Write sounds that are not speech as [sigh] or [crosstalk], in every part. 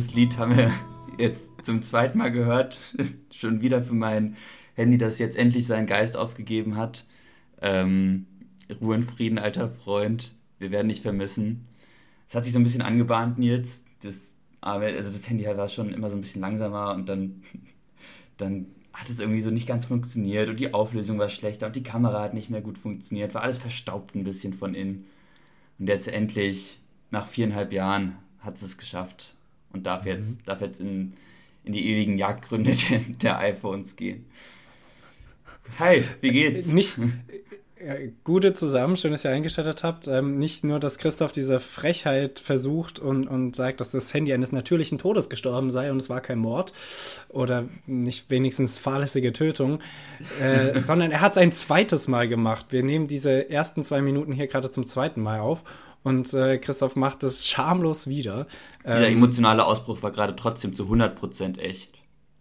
Dieses Lied haben wir jetzt zum zweiten Mal gehört. [laughs] Schon wieder für mein Handy, das jetzt endlich seinen Geist aufgegeben hat. Ähm, Ruhe in Frieden, alter Freund. Wir werden dich vermissen. Es hat sich so ein bisschen angebahnt, Nils. Das, also das Handy war schon immer so ein bisschen langsamer und dann, [laughs] dann hat es irgendwie so nicht ganz funktioniert und die Auflösung war schlechter und die Kamera hat nicht mehr gut funktioniert. War alles verstaubt ein bisschen von innen. Und jetzt endlich, nach viereinhalb Jahren, hat es es geschafft und darf mhm. jetzt, darf jetzt in, in die ewigen Jagdgründe [laughs] der, der iPhones gehen. Hi, wie geht's? Nicht, gute zusammen, schön, dass ihr eingeschaltet habt. Ähm, nicht nur, dass Christoph diese Frechheit versucht und, und sagt, dass das Handy eines natürlichen Todes gestorben sei und es war kein Mord oder nicht wenigstens fahrlässige Tötung, äh, [laughs] sondern er hat es ein zweites Mal gemacht. Wir nehmen diese ersten zwei Minuten hier gerade zum zweiten Mal auf und äh, Christoph macht es schamlos wieder. Dieser ähm, emotionale Ausbruch war gerade trotzdem zu 100% echt.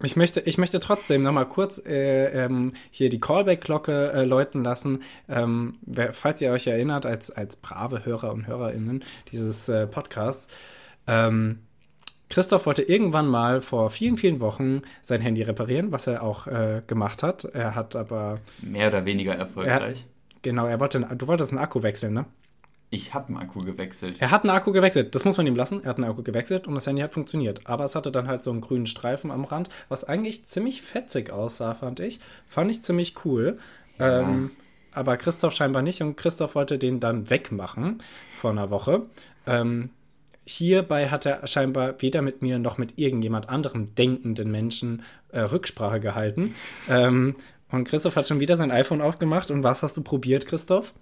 Ich möchte, ich möchte trotzdem noch mal kurz äh, ähm, hier die Callback-Glocke äh, läuten lassen. Ähm, wer, falls ihr euch erinnert, als, als brave Hörer und HörerInnen dieses äh, Podcasts, ähm, Christoph wollte irgendwann mal vor vielen, vielen Wochen sein Handy reparieren, was er auch äh, gemacht hat. Er hat aber. Mehr oder weniger erfolgreich. Er, genau, er wollte, du wolltest einen Akku wechseln, ne? Ich habe einen Akku gewechselt. Er hat einen Akku gewechselt. Das muss man ihm lassen. Er hat einen Akku gewechselt und das Handy hat funktioniert. Aber es hatte dann halt so einen grünen Streifen am Rand, was eigentlich ziemlich fetzig aussah, fand ich. Fand ich ziemlich cool. Ja. Ähm, aber Christoph scheinbar nicht und Christoph wollte den dann wegmachen vor einer Woche. Ähm, hierbei hat er scheinbar weder mit mir noch mit irgendjemand anderem denkenden Menschen äh, Rücksprache gehalten. Ähm, und Christoph hat schon wieder sein iPhone aufgemacht. Und was hast du probiert, Christoph?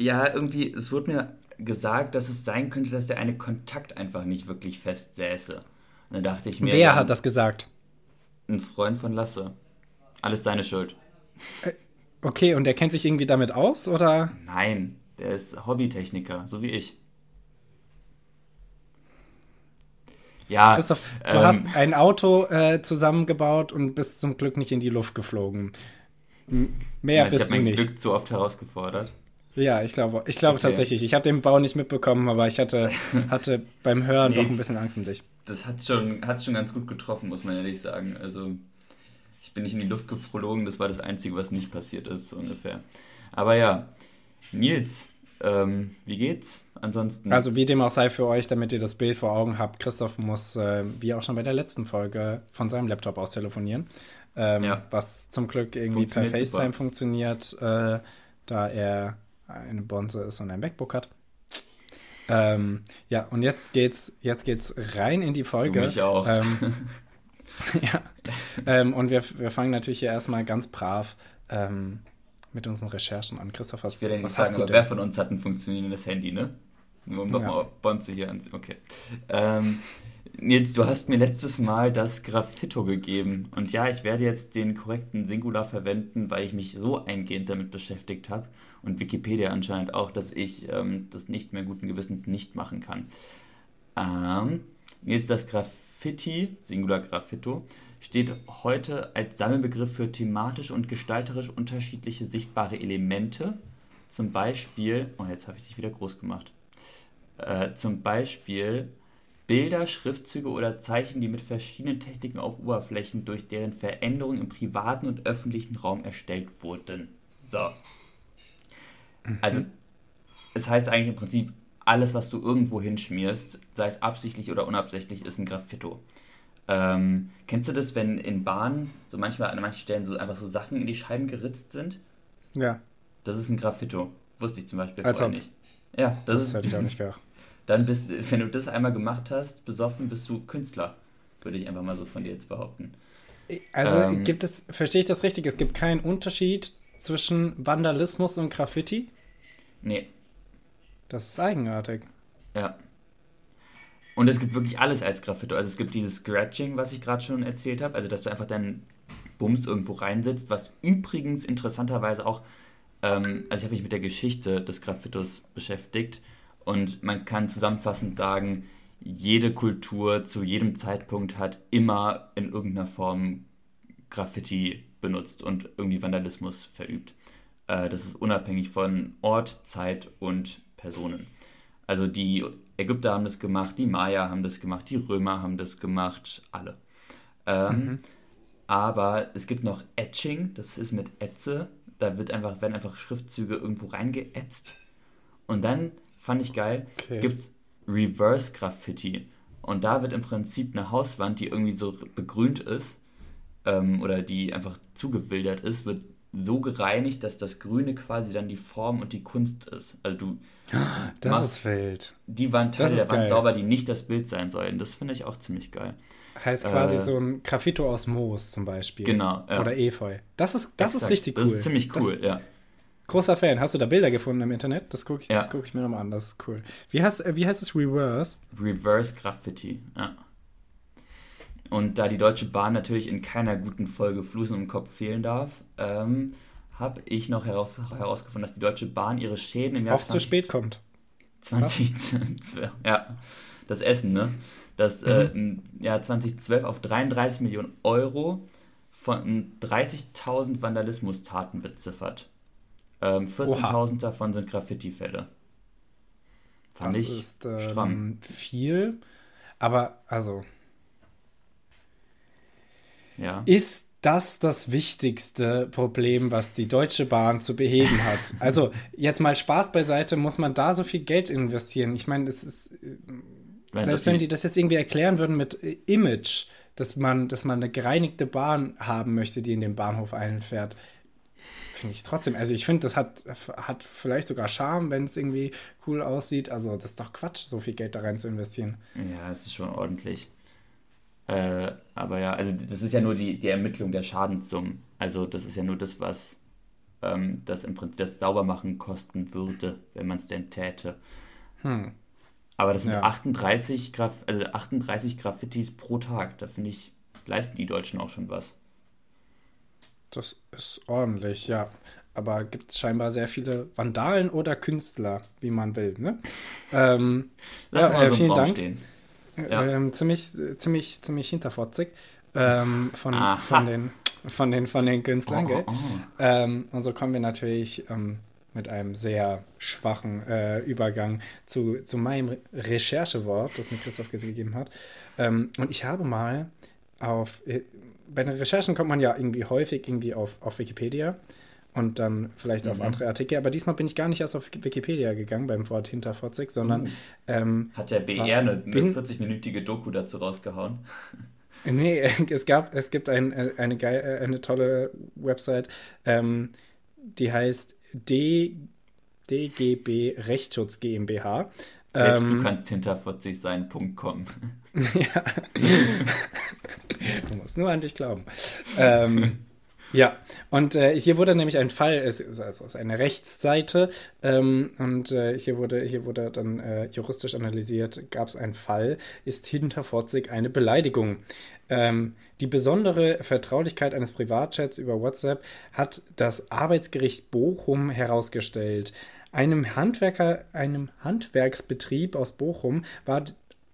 Ja, irgendwie, es wurde mir gesagt, dass es sein könnte, dass der eine Kontakt einfach nicht wirklich fest säße. Und dann dachte ich mir. Wer hat das gesagt? Ein Freund von Lasse. Alles seine Schuld. Äh, okay, und der kennt sich irgendwie damit aus, oder? Nein, der ist Hobbytechniker, so wie ich. Ja. Christoph, du ähm, hast ein Auto äh, zusammengebaut und bist zum Glück nicht in die Luft geflogen. Mehr also bist du nicht. Ich habe mein Glück zu oft herausgefordert. Ja, ich glaube, ich glaube okay. tatsächlich. Ich habe den Bau nicht mitbekommen, aber ich hatte, [laughs] hatte beim Hören nee, doch ein bisschen Angst um dich. Das hat schon, hat schon ganz gut getroffen, muss man ehrlich sagen. Also, ich bin nicht in die Luft geflogen, das war das Einzige, was nicht passiert ist, so ungefähr. Aber ja, Nils, ähm, wie geht's? Ansonsten. Also, wie dem auch sei für euch, damit ihr das Bild vor Augen habt, Christoph muss, äh, wie auch schon bei der letzten Folge, von seinem Laptop aus telefonieren. Ähm, ja. Was zum Glück irgendwie per FaceTime super. funktioniert, äh, da er eine Bonze ist und ein MacBook hat. Ähm, ja, und jetzt geht's, jetzt geht's rein in die Folge. Du mich auch. Ähm, [laughs] [laughs] ja. Ähm, und wir, wir fangen natürlich hier erstmal ganz brav ähm, mit unseren Recherchen an. Christoph, was, ich will was sagen, hast du denn? Wer von uns hat ein funktionierendes Handy, ne? Nur um nochmal ja. Bonze hier anzuziehen. Okay. Ähm, Nils, du hast mir letztes Mal das Graffito gegeben. Und ja, ich werde jetzt den korrekten Singular verwenden, weil ich mich so eingehend damit beschäftigt habe und Wikipedia anscheinend auch, dass ich ähm, das nicht mehr guten Gewissens nicht machen kann. Ähm, jetzt das Graffiti, Singular Graffito, steht heute als Sammelbegriff für thematisch und gestalterisch unterschiedliche sichtbare Elemente. Zum Beispiel, oh jetzt habe ich dich wieder groß gemacht. Äh, zum Beispiel Bilder, Schriftzüge oder Zeichen, die mit verschiedenen Techniken auf Oberflächen durch deren Veränderung im privaten und öffentlichen Raum erstellt wurden. So, Mhm. Also, es heißt eigentlich im Prinzip, alles, was du irgendwo hinschmierst, sei es absichtlich oder unabsichtlich, ist ein Graffito. Ähm, kennst du das, wenn in Bahnen so manchmal an manchen Stellen so einfach so Sachen in die Scheiben geritzt sind? Ja. Das ist ein Graffito. Wusste ich zum Beispiel Als vorher nicht. Ja, das, das ist, hätte ich auch nicht gedacht. [laughs] Dann bist, wenn du das einmal gemacht hast, besoffen, bist du Künstler. Würde ich einfach mal so von dir jetzt behaupten. Also ähm, gibt es, verstehe ich das richtig? Es gibt keinen Unterschied zwischen Vandalismus und Graffiti? Nee. Das ist eigenartig. Ja. Und es gibt wirklich alles als Graffito. Also es gibt dieses Scratching, was ich gerade schon erzählt habe, also dass du einfach deinen Bums irgendwo reinsetzt, was übrigens interessanterweise auch, ähm, also ich habe mich mit der Geschichte des Graffitos beschäftigt und man kann zusammenfassend sagen, jede Kultur zu jedem Zeitpunkt hat immer in irgendeiner Form Graffiti benutzt und irgendwie Vandalismus verübt. Äh, das ist unabhängig von Ort, Zeit und Personen. Also die Ägypter haben das gemacht, die Maya haben das gemacht, die Römer haben das gemacht, alle. Ähm, mhm. Aber es gibt noch Etching, das ist mit Ätze. Da wird einfach, werden einfach Schriftzüge irgendwo reingeätzt. Und dann fand ich geil, okay. gibt es Reverse Graffiti. Und da wird im Prinzip eine Hauswand, die irgendwie so begrünt ist ähm, oder die einfach zugewildert ist, wird so gereinigt, dass das Grüne quasi dann die Form und die Kunst ist. Also du. Das machst ist wild. Die Wandteile der Wand sauber, die nicht das Bild sein sollen. Das finde ich auch ziemlich geil. Heißt quasi äh, so ein Graffito aus Moos zum Beispiel. Genau. Ja. Oder Efeu. Das ist, das ist richtig cool. Das ist ziemlich cool, das, ja. Großer Fan. Hast du da Bilder gefunden im Internet? Das gucke ich, ja. guck ich mir nochmal an. Das ist cool. Wie heißt, wie heißt es Reverse? Reverse Graffiti, ja. Und da die Deutsche Bahn natürlich in keiner guten Folge Flusen im Kopf fehlen darf, ähm, habe ich noch heraus, herausgefunden, dass die Deutsche Bahn ihre Schäden im Jahr Oft 20, zu spät kommt. 2012, ja, das Essen, ne? Das äh, mhm. äh, im Jahr 2012 auf 33 Millionen Euro von 30.000 Vandalismustaten beziffert. Ähm, 14.000 davon sind Graffiti-Fälle. Fand das ich ist ähm, stramm. viel, aber also ja. ist das das wichtigste Problem, was die Deutsche Bahn zu beheben hat. [laughs] Also jetzt mal Spaß beiseite, muss man da so viel Geld investieren? Ich meine, es ist, Weil selbst wenn die das jetzt irgendwie erklären würden mit äh, Image, dass man, dass man eine gereinigte Bahn haben möchte, die in den Bahnhof einfährt, finde ich trotzdem. Also ich finde, das hat, hat vielleicht sogar Charme, wenn es irgendwie cool aussieht. Also das ist doch Quatsch, so viel Geld da rein zu investieren. Ja, es ist schon ordentlich. Äh, aber ja, also das ist ja nur die, die Ermittlung der Schadenssummen. Also das ist ja nur das, was ähm, das im Prinzip das Saubermachen kosten würde, wenn man es denn täte. Hm. Aber das sind ja. 38, Graf also 38 Graffitis pro Tag. Da finde ich, leisten die Deutschen auch schon was. Das ist ordentlich, ja. Aber gibt es scheinbar sehr viele Vandalen oder Künstler, wie man will. Ne? [laughs] ähm, Lass ja, mal so äh, vielen Dank. Stehen. Ja. Ähm, ziemlich, ziemlich, ziemlich hinterfotzig ähm, von, von, den, von, den, von den Künstlern. Oh, oh. Ähm, und so kommen wir natürlich ähm, mit einem sehr schwachen äh, Übergang zu, zu meinem Recherchewort, das mir Christoph gegeben hat. Ähm, und ich habe mal auf, äh, bei den Recherchen kommt man ja irgendwie häufig irgendwie auf, auf Wikipedia und dann vielleicht mhm. auf andere Artikel. Aber diesmal bin ich gar nicht erst auf Wikipedia gegangen beim Wort Hinterfotzig, sondern. Mhm. Ähm, Hat der BR war, eine, eine 40-minütige Doku dazu rausgehauen? [laughs] Nee, es, gab, es gibt ein, äh, eine, geil, äh, eine tolle Website, ähm, die heißt D, DGB Rechtsschutz GmbH. Selbst ähm, du kannst hinterfotzig sein.com. [laughs] ja. [laughs] du musst nur an dich glauben. ähm, ja, und äh, hier wurde nämlich ein Fall, es ist also es ist eine Rechtsseite, ähm, und äh, hier, wurde, hier wurde dann äh, juristisch analysiert, gab es einen Fall, ist hinter Fotzig eine Beleidigung. Ähm, die besondere Vertraulichkeit eines Privatchats über WhatsApp hat das Arbeitsgericht Bochum herausgestellt. Einem Handwerker, einem Handwerksbetrieb aus Bochum war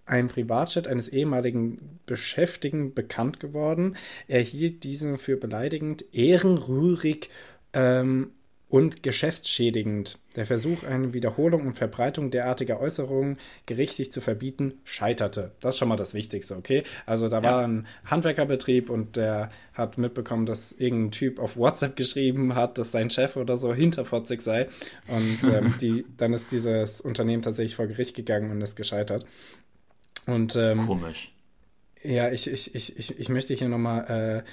ein Privatchat eines ehemaligen Beschäftigten bekannt geworden. Er hielt diesen für beleidigend, ehrenrührig ähm, und geschäftsschädigend. Der Versuch, eine Wiederholung und Verbreitung derartiger Äußerungen gerichtlich zu verbieten, scheiterte. Das ist schon mal das Wichtigste, okay? Also da ja. war ein Handwerkerbetrieb und der hat mitbekommen, dass irgendein Typ auf WhatsApp geschrieben hat, dass sein Chef oder so hinterfotzig sei. Und ähm, [laughs] die, dann ist dieses Unternehmen tatsächlich vor Gericht gegangen und ist gescheitert. Und, ähm, Komisch. Ja, ich, ich, ich, ich, ich möchte hier nochmal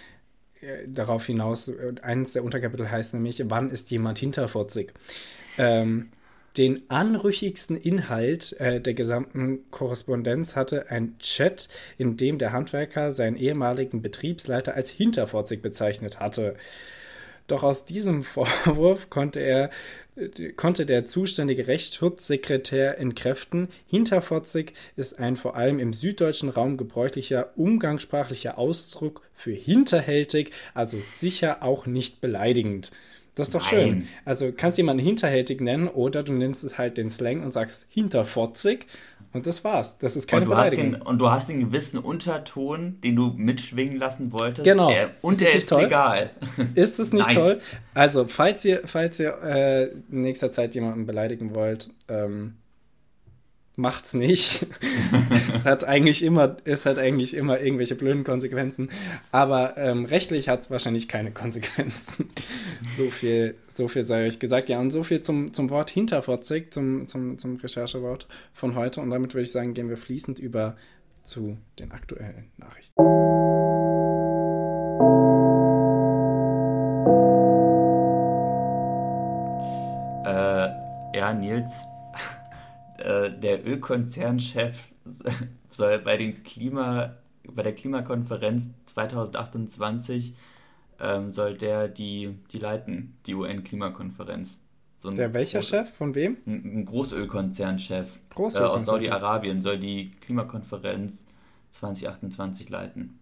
äh, darauf hinaus, eines der Unterkapitel heißt nämlich, wann ist jemand hinterfotzig? Ähm, den anrüchigsten Inhalt äh, der gesamten Korrespondenz hatte ein Chat, in dem der Handwerker seinen ehemaligen Betriebsleiter als hinterfotzig bezeichnet hatte. Doch aus diesem Vorwurf konnte er konnte der zuständige Rechtsschutzsekretär entkräften, hinterfotzig ist ein vor allem im süddeutschen Raum gebräuchlicher umgangssprachlicher Ausdruck für hinterhältig, also sicher auch nicht beleidigend. Das ist doch Nein. schön. Also kannst jemanden hinterhältig nennen oder du nimmst es halt den Slang und sagst hinterfotzig und das war's. Das ist keine und du Beleidigung. Hast den, und du hast den gewissen Unterton, den du mitschwingen lassen wolltest. Genau. Der, und ist der ist toll? legal. Ist es nicht nice. toll? Also, falls ihr, falls ihr äh, in nächster Zeit jemanden beleidigen wollt, ähm, macht's nicht. [laughs] es hat eigentlich immer, es hat eigentlich immer irgendwelche blöden Konsequenzen. Aber ähm, rechtlich hat es wahrscheinlich keine Konsequenzen. [laughs] so viel, so viel sei euch gesagt. Ja, und so viel zum, zum Wort hinterfotzig, zum, zum, zum Recherchewort von heute. Und damit würde ich sagen, gehen wir fließend über zu den aktuellen Nachrichten. Äh, ja, Nils, äh, der Ölkonzernchef [laughs] soll bei, den Klima, bei der Klimakonferenz 2028 ähm, soll der die, die leiten, die UN-Klimakonferenz. So der welcher Groß Chef? Von wem? Ein, ein Großölkonzernchef Großölkonzern äh, aus Saudi-Arabien soll die Klimakonferenz 2028 leiten.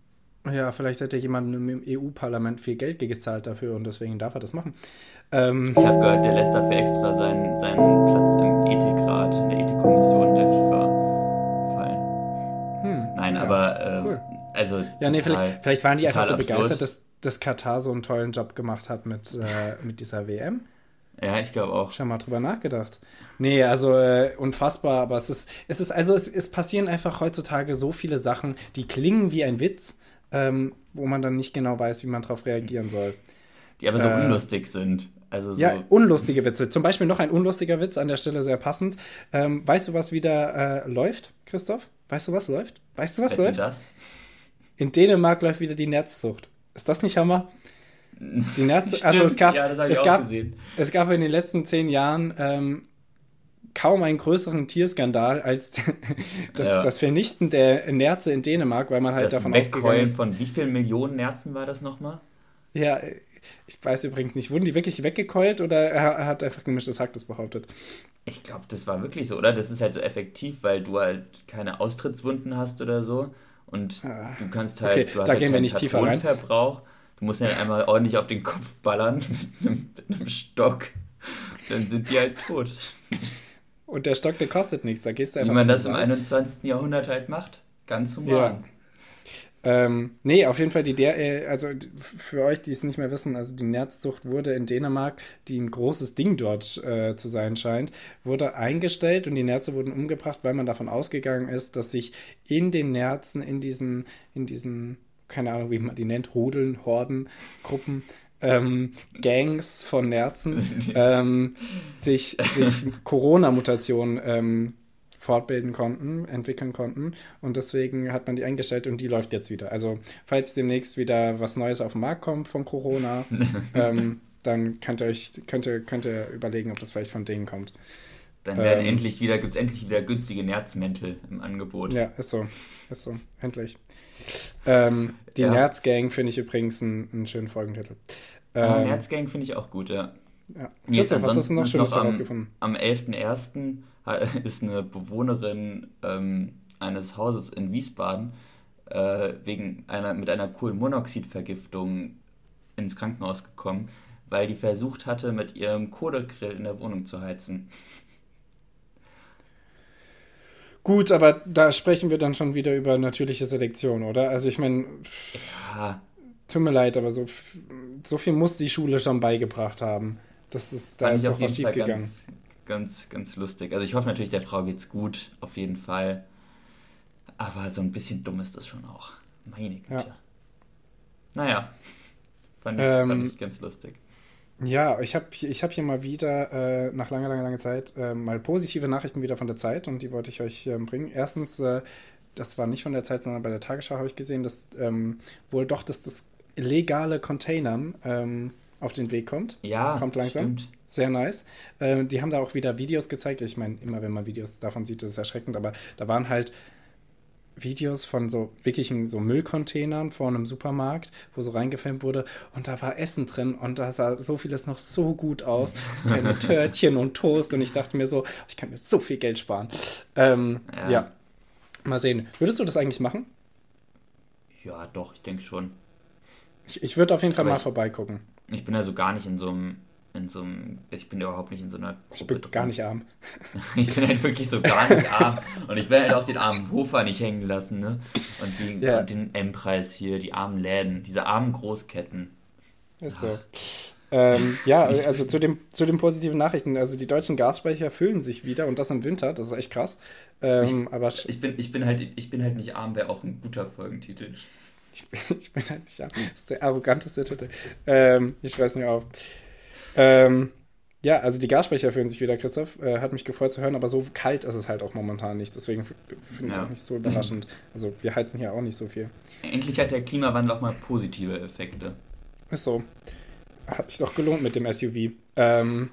Ja, vielleicht hat ja jemand im EU-Parlament viel Geld gezahlt dafür und deswegen darf er das machen. Ähm, ich habe gehört, der lässt dafür extra seinen, seinen Platz im Ethikrat, in der Ethikkommission der FIFA fallen. Hm, Nein, ja, aber äh, cool. also. Ja, nee, vielleicht, vielleicht waren die einfach so absurd. begeistert, dass, dass Katar so einen tollen Job gemacht hat mit, äh, mit dieser WM. Ja, ich glaube auch. Schon mal drüber nachgedacht. Nee, also äh, unfassbar, aber es ist, es ist, also es, es passieren einfach heutzutage so viele Sachen, die klingen wie ein Witz, ähm, wo man dann nicht genau weiß, wie man darauf reagieren soll. Die aber so äh, unlustig sind. Also so. Ja, unlustige Witze. Zum Beispiel noch ein unlustiger Witz an der Stelle sehr passend. Ähm, weißt du, was wieder äh, läuft, Christoph? Weißt du, was läuft? Weißt du, was Wetten läuft? Das? In Dänemark läuft wieder die Nerzzucht. Ist das nicht Hammer? Die Nerzzucht, also es gab, ja, es, gab es gab in den letzten zehn Jahren ähm, kaum einen größeren Tierskandal als [laughs] das, ja. das Vernichten der Nerze in Dänemark, weil man halt das davon Wegheulen von wie vielen Millionen Nerzen war das nochmal? Ja, ich weiß übrigens nicht, wurden die wirklich weggekeult oder er hat einfach gemischtes Hack das behauptet? Ich glaube, das war wirklich so, oder? Das ist halt so effektiv, weil du halt keine Austrittswunden hast oder so und ah. du kannst halt, okay, du hast da halt gehen wir nicht tiefer rein. Du musst ja halt einmal ordentlich auf den Kopf ballern [laughs] mit einem, mit einem Stock. Dann sind die halt tot. Und der Stock, der kostet nichts. Da gehst du einfach Wie man das im 21. Jahrhundert halt macht. Ganz human. Ja. Ähm, nee, auf jeden Fall die der, äh, also für euch, die es nicht mehr wissen, also die Nerzzucht wurde in Dänemark, die ein großes Ding dort äh, zu sein scheint, wurde eingestellt und die Nerze wurden umgebracht, weil man davon ausgegangen ist, dass sich in den Nerzen, in diesen, in diesen, keine Ahnung, wie man die nennt, Rudeln, Horden, Gruppen, ähm, Gangs von Nerzen ähm, sich, sich [laughs] Corona-Mutationen ähm, fortbilden konnten, entwickeln konnten. Und deswegen hat man die eingestellt und die läuft jetzt wieder. Also, falls demnächst wieder was Neues auf den Markt kommt von Corona, [laughs] ähm, dann könnt ihr euch könnt ihr, könnt ihr überlegen, ob das vielleicht von denen kommt. Dann werden ähm, endlich wieder, gibt es endlich wieder günstige Nerzmäntel im Angebot. Ja, ist so. Ist so. Endlich. Ähm, die ja. Nerzgang finde ich übrigens einen, einen schönen Folgentitel. Ah, ähm, Nerzgang finde ich auch gut, ja. ja. Christoph, was hast du noch Schönes herausgefunden? Am, am 11.01. [laughs] ist eine Bewohnerin ähm, eines Hauses in Wiesbaden äh, wegen einer, mit einer Kohlenmonoxidvergiftung ins Krankenhaus gekommen, weil die versucht hatte, mit ihrem Kohlegrill in der Wohnung zu heizen. Gut, aber da sprechen wir dann schon wieder über natürliche Selektion, oder? Also ich meine, ja. tut mir leid, aber so, so viel muss die Schule schon beigebracht haben. Das ist, da ist doch was schiefgegangen. Ganz, ganz, ganz lustig. Also ich hoffe natürlich, der Frau geht's gut, auf jeden Fall. Aber so ein bisschen dumm ist das schon auch. Meine Güte. Ja. Naja, fand ich, ähm, fand ich ganz lustig. Ja, ich habe ich hab hier mal wieder äh, nach langer, langer, langer Zeit äh, mal positive Nachrichten wieder von der Zeit und die wollte ich euch äh, bringen. Erstens, äh, das war nicht von der Zeit, sondern bei der Tagesschau habe ich gesehen, dass ähm, wohl doch dass das legale Containern ähm, auf den Weg kommt. Ja, kommt langsam. Stimmt. Sehr nice. Äh, die haben da auch wieder Videos gezeigt. Ich meine, immer wenn man Videos davon sieht, ist es erschreckend, aber da waren halt Videos von so wirklichen so Müllcontainern vor einem Supermarkt, wo so reingefilmt wurde und da war Essen drin und da sah so vieles noch so gut aus. Keine [laughs] Törtchen und Toast und ich dachte mir so, ich kann mir so viel Geld sparen. Ähm, ja. ja. Mal sehen. Würdest du das eigentlich machen? Ja, doch, ich denke schon. Ich, ich würde auf jeden Fall Aber mal ich, vorbeigucken. Ich bin also gar nicht in so einem in so einem, ich bin ja überhaupt nicht in so einer Gruppe. Ich bin drin. gar nicht arm. [laughs] ich bin halt wirklich so gar nicht arm. Und ich werde halt auch den armen Hofer nicht hängen lassen, ne? Und, die, ja. und den M-Preis hier, die armen Läden, diese armen Großketten. Ist so. Ähm, ja, [laughs] also zu, dem, zu den positiven Nachrichten. Also die deutschen Gasspeicher füllen sich wieder und das im Winter. Das ist echt krass. Ähm, ich, aber ich, bin, ich, bin halt, ich bin halt nicht arm, wäre auch ein guter Folgentitel. Ich, [laughs] ich, bin halt nicht arm. Das ist der arroganteste Titel. Ähm, ich schreibe es mir auf. Ähm, ja, also die Gasspeicher fühlen sich wieder, Christoph. Äh, hat mich gefreut zu hören, aber so kalt ist es halt auch momentan nicht. Deswegen finde ich es ja. auch nicht so überraschend. [laughs] Also wir heizen hier auch nicht so viel. Endlich hat der Klimawandel auch mal positive Effekte. Ist so. Hat sich doch gelohnt mit dem SUV. Ähm,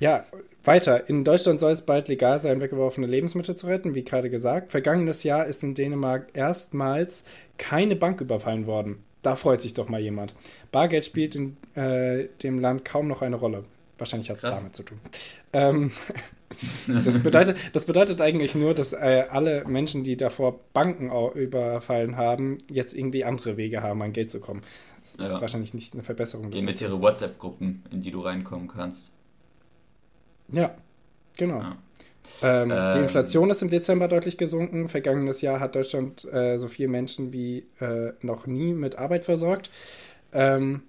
ja, weiter. In Deutschland soll es bald legal sein, weggeworfene Lebensmittel zu retten, wie gerade gesagt. Vergangenes Jahr ist in Dänemark erstmals keine Bank überfallen worden. Da freut sich doch mal jemand. Bargeld spielt in äh, dem Land kaum noch eine Rolle. Wahrscheinlich hat es damit zu tun. Ähm, [laughs] das, bedeutet, das bedeutet eigentlich nur, dass äh, alle Menschen, die davor Banken überfallen haben, jetzt irgendwie andere Wege haben, an Geld zu kommen. Das ja. ist wahrscheinlich nicht eine Verbesserung. Die mit ihre WhatsApp-Gruppen, in die du reinkommen kannst. Ja, genau. Ja. Ähm, ähm, die Inflation ist im Dezember deutlich gesunken. Vergangenes Jahr hat Deutschland äh, so viele Menschen wie äh, noch nie mit Arbeit versorgt. Ähm,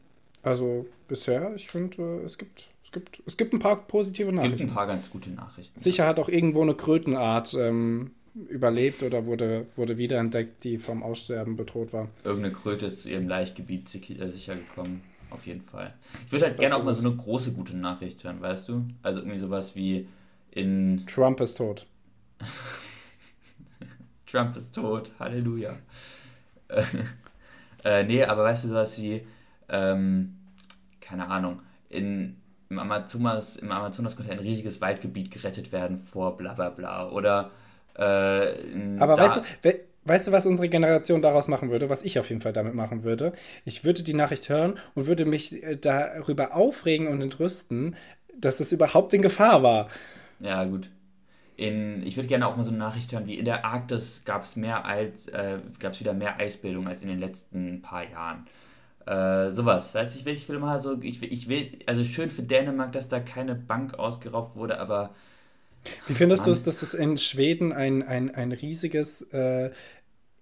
also bisher, ich finde, äh, es gibt gibt, es gibt ein paar positive Nachrichten. Es gibt ein paar ganz gute Nachrichten. Sicher hat auch irgendwo eine Krötenart ähm, überlebt oder wurde, wurde wiederentdeckt, die vom Aussterben bedroht war. Irgendeine Kröte ist zu ihrem Laichgebiet äh, sicher gekommen. Auf jeden Fall. Ich würde halt gerne auch mal so eine große gute Nachricht hören, weißt du? Also irgendwie sowas wie in. Trump ist tot. [laughs] Trump ist tot, Halleluja. [laughs] äh, nee, aber weißt du, sowas wie, ähm, keine Ahnung, in im Amazonas, im Amazonas konnte ein riesiges Waldgebiet gerettet werden vor bla bla bla. Oder äh, Aber weißt du, weißt du, was unsere Generation daraus machen würde, was ich auf jeden Fall damit machen würde? Ich würde die Nachricht hören und würde mich äh, darüber aufregen und entrüsten, dass das überhaupt in Gefahr war. Ja, gut. In, ich würde gerne auch mal so eine Nachricht hören, wie in der Arktis gab es mehr als, äh, gab es wieder mehr Eisbildung als in den letzten paar Jahren. Äh, sowas, weißt du, ich will, ich will mal so, ich will, ich will, also schön für Dänemark, dass da keine Bank ausgeraubt wurde, aber. Wie findest du es, dass es in Schweden ein, ein, ein riesiges äh,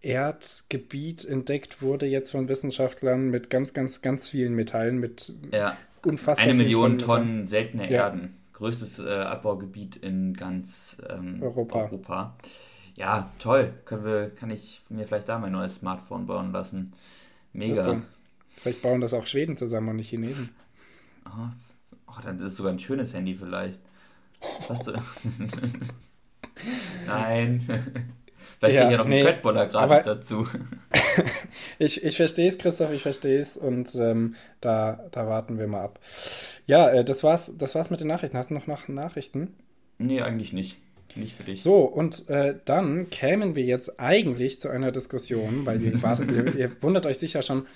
Erdgebiet entdeckt wurde, jetzt von Wissenschaftlern mit ganz, ganz, ganz vielen Metallen, mit ja. unfassbar Eine Million Tonnen, Tonnen seltene ja. Erden. Größtes äh, Abbaugebiet in ganz ähm, Europa. Europa. Ja, toll. Können wir, kann ich mir vielleicht da mein neues Smartphone bauen lassen. Mega. Vielleicht bauen das auch Schweden zusammen und nicht Chinesen. Oh, oh dann ist es sogar ein schönes Handy vielleicht. Was du? [laughs] Nein. [laughs] Vielleicht ja, kriegen ja noch nee, einen Köttboller gratis dazu. [laughs] [laughs] ich ich verstehe es, Christoph, ich verstehe es und ähm, da, da warten wir mal ab. Ja, äh, das, war's, das war's mit den Nachrichten. Hast du noch Nachrichten? Nee, eigentlich nicht. Nicht für dich. So, und äh, dann kämen wir jetzt eigentlich zu einer Diskussion, weil ihr, [laughs] wartet, ihr, ihr, wundert euch sicher schon,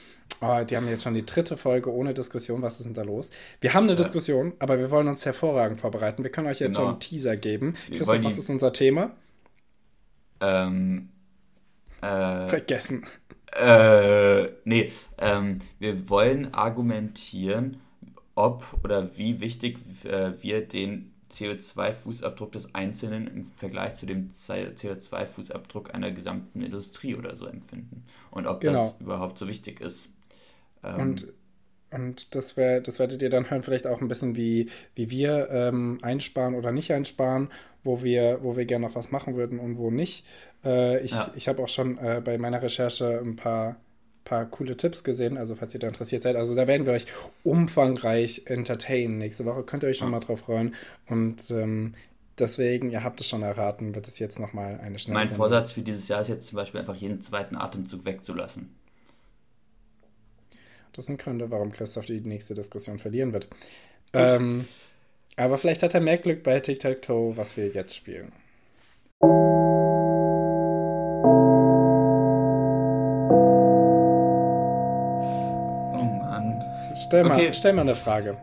oh, die haben jetzt schon die dritte Folge ohne Diskussion, was ist denn da los? Wir haben eine ja. Diskussion, aber wir wollen uns hervorragend vorbereiten. Wir können euch jetzt genau. schon einen Teaser geben. Christoph, was ist unser Thema? Ähm, äh, Vergessen. Äh, nee, ähm, wir wollen argumentieren, ob oder wie wichtig äh, wir den CO2-Fußabdruck des Einzelnen im Vergleich zu dem CO2-Fußabdruck einer gesamten Industrie oder so empfinden. Und ob genau. das überhaupt so wichtig ist. Ähm, und, und das, wär, das werdet ihr dann hören, vielleicht auch ein bisschen, wie, wie wir ähm, einsparen oder nicht einsparen, wo wir, wo wir gerne noch was machen würden und wo nicht. Äh, ich ja. ich habe auch schon äh, bei meiner Recherche ein paar paar coole Tipps gesehen, also falls ihr da interessiert seid. Also da werden wir euch umfangreich entertainen. Nächste Woche könnt ihr euch schon mal drauf freuen. Und ähm, deswegen, ihr habt es schon erraten, wird es jetzt nochmal eine schnelle. Mein Vorsatz für dieses Jahr ist jetzt zum Beispiel einfach jeden zweiten Atemzug wegzulassen. Das sind Gründe, warum Christoph die nächste Diskussion verlieren wird. Ähm, aber vielleicht hat er mehr Glück bei Tic-Tac-Toe, was wir jetzt spielen. Stell mal, okay. stell mal eine Frage.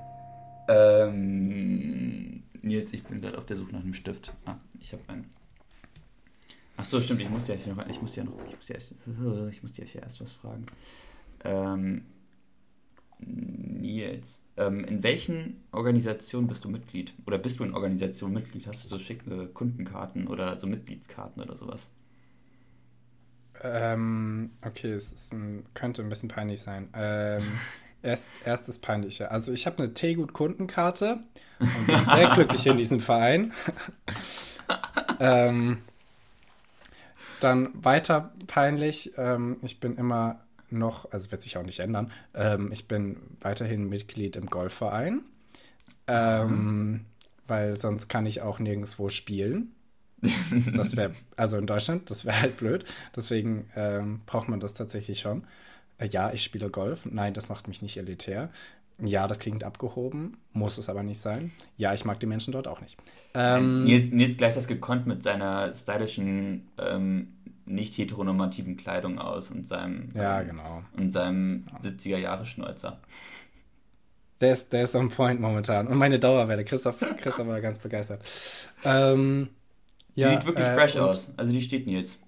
Ähm, Nils, ich bin gerade auf der Suche nach einem Stift. Ah, ich habe einen. Ach so, stimmt, ich muss dir ja noch, ich muss dir noch, ich muss dir erst, [laughs] ich muss dir erst was fragen. Ähm, Nils, ähm, in welchen Organisationen bist du Mitglied? Oder bist du in Organisationen Mitglied? Hast du so schicke Kundenkarten oder so Mitgliedskarten oder sowas? Ähm, okay, es ist, könnte ein bisschen peinlich sein. Ähm, [laughs] Erst, erstes Peinliche. Also ich habe eine Teegut-Kundenkarte und bin sehr [laughs] glücklich in diesem Verein. ähm, dann weiter peinlich. Ähm, ich bin immer noch, also wird sich auch nicht ändern, ähm, ich bin weiterhin Mitglied im Golfverein. Ähm, mhm. Weil sonst kann ich auch nirgendwo spielen. [laughs] Das wäre, also in Deutschland, das wäre halt blöd. Deswegen ähm, braucht man das tatsächlich schon. Äh, ja, ich spiele Golf. Nein, das macht mich nicht elitär. Ja, das klingt abgehoben, muss es aber nicht sein. Ja, ich mag die Menschen dort auch nicht. Ähm, Nils, Nils gleicht das gekonnt mit seiner stylischen, ähm, nicht heteronormativen Kleidung aus und seinem, ja, genau. und seinem ja. 70er-Jahre-Schnäuzer. [laughs] Der ist, der ist on point momentan. Und meine Dauerwelle. Christoph, Christoph war ganz begeistert. Ähm, die ja, sieht wirklich äh, fresh aus. Also die steht Nils.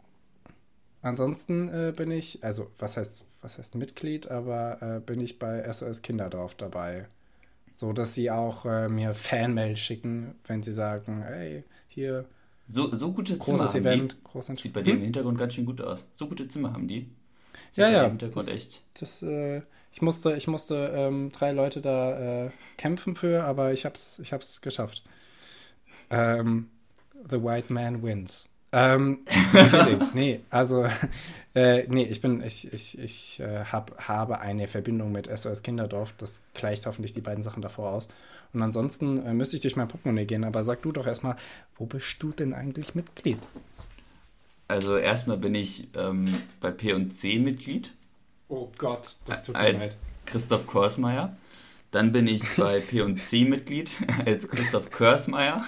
Ansonsten äh, bin ich, also was heißt, was heißt Mitglied, aber äh, bin ich bei SOS Kinderdorf dabei. So dass sie auch äh, mir Fanmail schicken, wenn sie sagen, hey, hier. So, so gute großes Zimmer Event, großes Sieht bei hm? dir im Hintergrund ganz schön gut aus. So gute Zimmer haben die. Sieht ja, ja. Hintergrund das, echt. Das, äh, ich musste, ich musste ähm, drei Leute da äh, kämpfen für, aber ich hab's, ich hab's geschafft. Ähm, the White Man wins. Ähm, [laughs] nee, also, [laughs] äh, nee, ich bin, ich, ich, ich äh, hab, habe eine Verbindung mit SOS Kinderdorf. Das gleicht hoffentlich die beiden Sachen davor aus. Und ansonsten äh, müsste ich durch mein Portemonnaie gehen. Aber sag du doch erstmal, wo bist du denn eigentlich Mitglied? Also, erstmal bin ich ähm, bei P&C Mitglied. Oh Gott, das tut mir als leid. Christoph Korsmeier. Dann bin ich bei [laughs] P&C Mitglied [laughs] als Christoph Körsmeier.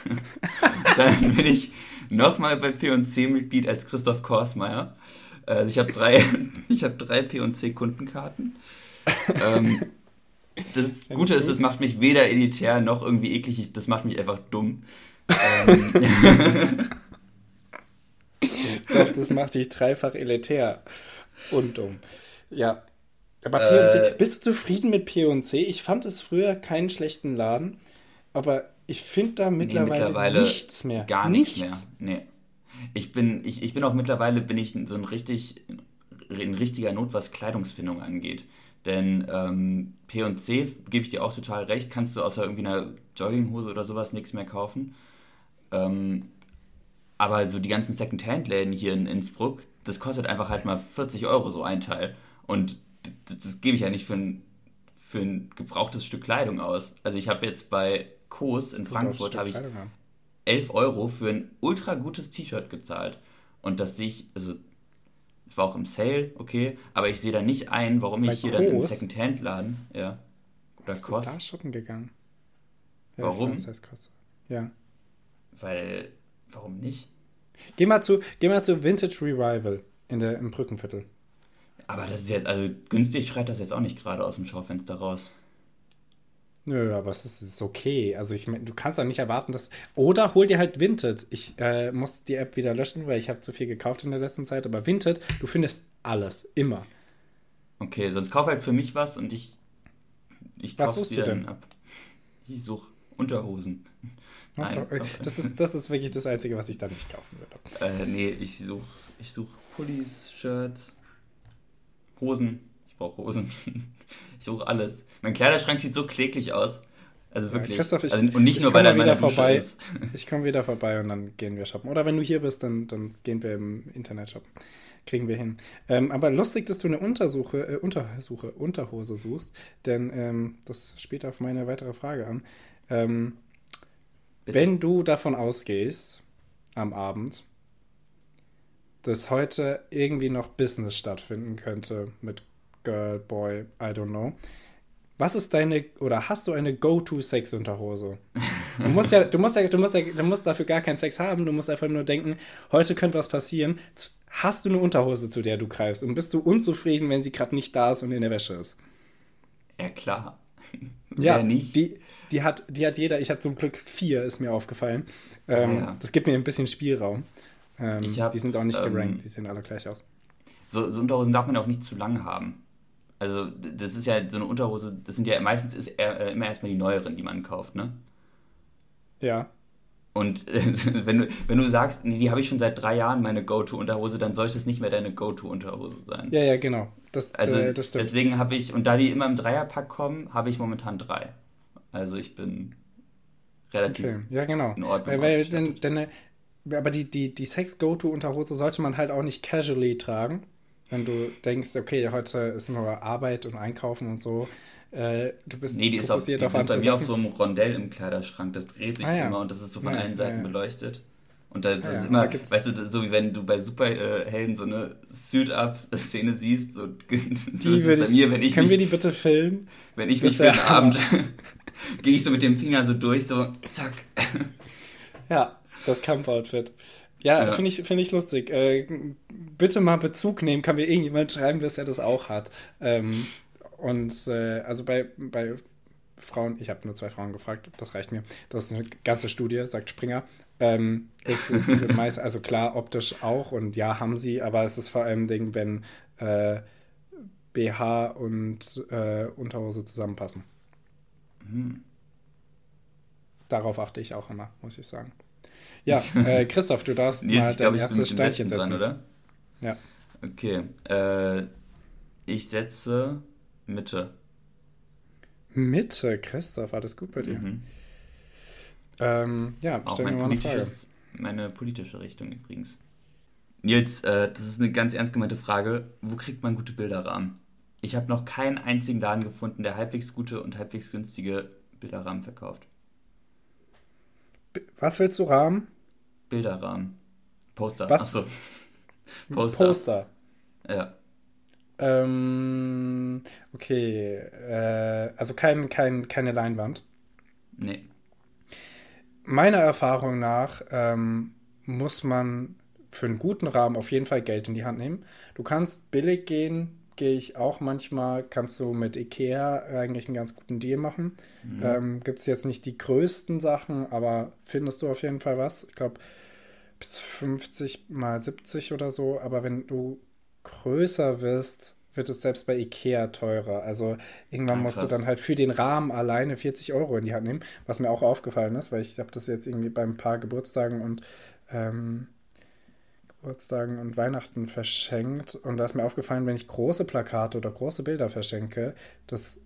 Dann bin ich nochmal bei P&C Mitglied als Christoph Korsmeier. Also ich habe drei, [laughs] ich habe drei P&C Kundenkarten. ähm, das Gute ist, es macht mich weder elitär noch irgendwie eklig. Das macht mich einfach dumm. ähm. Doch, das macht dich dreifach elitär und dumm. Ja. Aber P&C, äh, bist du zufrieden mit P&C? Ich fand es früher keinen schlechten Laden, aber ich finde da mittlerweile, nee, mittlerweile, nichts mehr. Gar nichts, nichts mehr. Nee. Ich bin, ich, ich bin auch mittlerweile bin ich so ein richtig, in richtiger Not, was Kleidungsfindung angeht. Denn ähm, P&C, gebe ich dir auch total recht, kannst du außer irgendwie einer Jogginghose oder sowas nichts mehr kaufen. Ähm, aber so die ganzen Second-Hand-Läden hier in Innsbruck, das kostet einfach halt mal 40 Euro so ein Teil. Und das, das gebe ich ja nicht für ein, für ein gebrauchtes Stück Kleidung aus. Also ich habe jetzt bei Kos in Frankfurt habe ich 11 Euro für ein ultra gutes T-Shirt gezahlt. Und das sehe ich, also es war auch im Sale, okay, aber ich sehe da nicht ein, warum bei ich hier Kos? dann im Second-Hand-Laden, ja, oder Bist Kos. Du da shoppen gegangen? Ja, warum? Das heißt Kos. Ja. Weil, warum nicht? Geh mal zu, geh mal zu Vintage Revival in der, im Brückenviertel. Aber das ist jetzt, also günstig schreit das jetzt auch nicht gerade aus dem Schaufenster raus. Nö, aber es ist, ist okay. Also ich du kannst doch nicht erwarten, dass. Oder hol dir halt Vinted. Ich äh, muss die App wieder löschen, weil ich habe zu viel gekauft in der letzten Zeit. Aber Vinted, du findest alles, immer. Okay, sonst kauf halt für mich was und ich. ich was suchst du denn? Ab. Ich suche Unterhosen. Nein, das, ist, das ist wirklich das Einzige, was ich da nicht kaufen würde. Äh, nee, ich suche ich such Pullis, Shirts, Hosen. Ich brauche Hosen. [laughs] ich suche alles. Mein Kleiderschrank sieht so kläglich aus. Also wirklich. Ja, Christoph, ich, also, und nicht nur, weil er wieder vorbei. Ist. [laughs] Ich komme wieder vorbei und dann gehen wir shoppen. Oder wenn du hier bist, dann, dann gehen wir im Internet shoppen. Kriegen wir hin. Ähm, aber lustig, dass du eine Untersuche, äh, Untersuche, Unterhose suchst, denn ähm, das spielt auf meine weitere Frage an. Ähm, wenn du davon ausgehst, am Abend, dass heute irgendwie noch Business stattfinden könnte mit Girl, Boy, I don't know. Was ist deine oder hast du eine Go-To-Sex-Unterhose? Du musst ja, du musst ja, du musst ja, du musst dafür gar keinen Sex haben, du musst einfach nur denken, heute könnte was passieren. Hast du eine Unterhose, zu der du greifst? Und bist du unzufrieden, wenn sie gerade nicht da ist und in der Wäsche ist? Ja, klar. [laughs] ja, nicht. Die, die, hat, die hat jeder, ich habe zum Glück vier, ist mir aufgefallen. Ähm, ja. Das gibt mir ein bisschen Spielraum. Ähm, hab, die sind auch nicht gerankt, ähm, die sehen alle gleich aus. So, so, Unterhosen darf man auch nicht zu lang haben. Also, das ist ja so eine Unterhose, das sind ja meistens ist er, äh, immer erstmal die neueren, die man kauft, ne? Ja. Und äh, [laughs] wenn, du, wenn du sagst, nee, die habe ich schon seit drei Jahren, meine Go-To-Unterhose, dann sollte es nicht mehr deine Go-To-Unterhose sein. Ja, ja, genau. Das, Also äh, das stimmt. deswegen habe ich, und da die immer im Dreierpack kommen, habe ich momentan drei. Also ich bin relativ Okay, ja, genau. in Ordnung Weil, weil denn, denn, aber die, die, die Sex-Go-To-Unterhose sollte man halt auch nicht casually tragen. Wenn du denkst, okay, heute ist nur Arbeit und Einkaufen und so. Äh, du bist Nee, die ist auf, die auf bei mir auf so einem Rondell im Kleiderschrank. Das dreht sich Ah, ja. immer und das ist so von Nice, allen Seiten ja, beleuchtet. Und da, das Ah, ist ja. immer, Da weißt du, so wie wenn du bei Superhelden so eine Suit-Up-Szene siehst, so, [laughs] so ist es bei mir, wenn ich können wir mich, die bitte filmen? wenn ich das mich für den Abend, [laughs] gehe ich so mit dem Finger so durch, so zack. Ja, das Kampfoutfit. Ja, Ja. finde ich, find ich lustig. Äh, bitte mal Bezug nehmen, kann mir irgendjemand schreiben, dass er das auch hat. Ähm, und äh, also bei, bei Frauen, ich habe nur zwei Frauen gefragt, das reicht mir. Das ist eine ganze Studie, sagt Springer. Ähm, es ist [laughs] meist, also klar, optisch auch und ja, haben sie, aber es ist vor allem Ding, wenn äh, BH und äh, Unterhose zusammenpassen. Hm. Darauf achte ich auch immer, muss ich sagen. Ja, [laughs] äh, Christoph, du darfst Nils, mal ich dein bin erstes Steinchen setzen. dran, oder? Ja. Okay. Äh, ich setze Mitte. Mitte, Christoph, alles gut bei dir? Mhm. Ähm, ja, Auch stell mir mal eine Frage. meine politische Richtung übrigens. Nils, äh, das ist eine ganz ernst gemeinte Frage. Wo kriegt man gute Bilderrahmen? Ich habe noch keinen einzigen Laden gefunden, der halbwegs gute und halbwegs günstige Bilderrahmen verkauft. Was willst du rahmen? Bilderrahmen. Poster. Was? Achso. [laughs] Poster. Poster. Ja. Ähm, okay, äh, also kein, kein, keine Leinwand. Nee. Meiner Erfahrung nach ähm, muss man für einen guten Rahmen auf jeden Fall Geld in die Hand nehmen. Du kannst billig gehen, gehe ich auch manchmal, kannst du mit Ikea eigentlich einen ganz guten Deal machen. Mhm. Ähm, Gibt es jetzt nicht die größten Sachen, aber findest du auf jeden Fall was. Ich glaube, bis 50 mal 70 oder so. Aber wenn du größer wirst, wird es selbst bei Ikea teurer. Also irgendwann Ah, musst du dann halt für den Rahmen alleine 40 Euro in die Hand nehmen, was mir auch aufgefallen ist, weil ich habe das jetzt irgendwie bei ein paar Geburtstagen und ähm, Geburtstagen und Weihnachten verschenkt. Und da ist mir aufgefallen, wenn ich große Plakate oder große Bilder verschenke, dass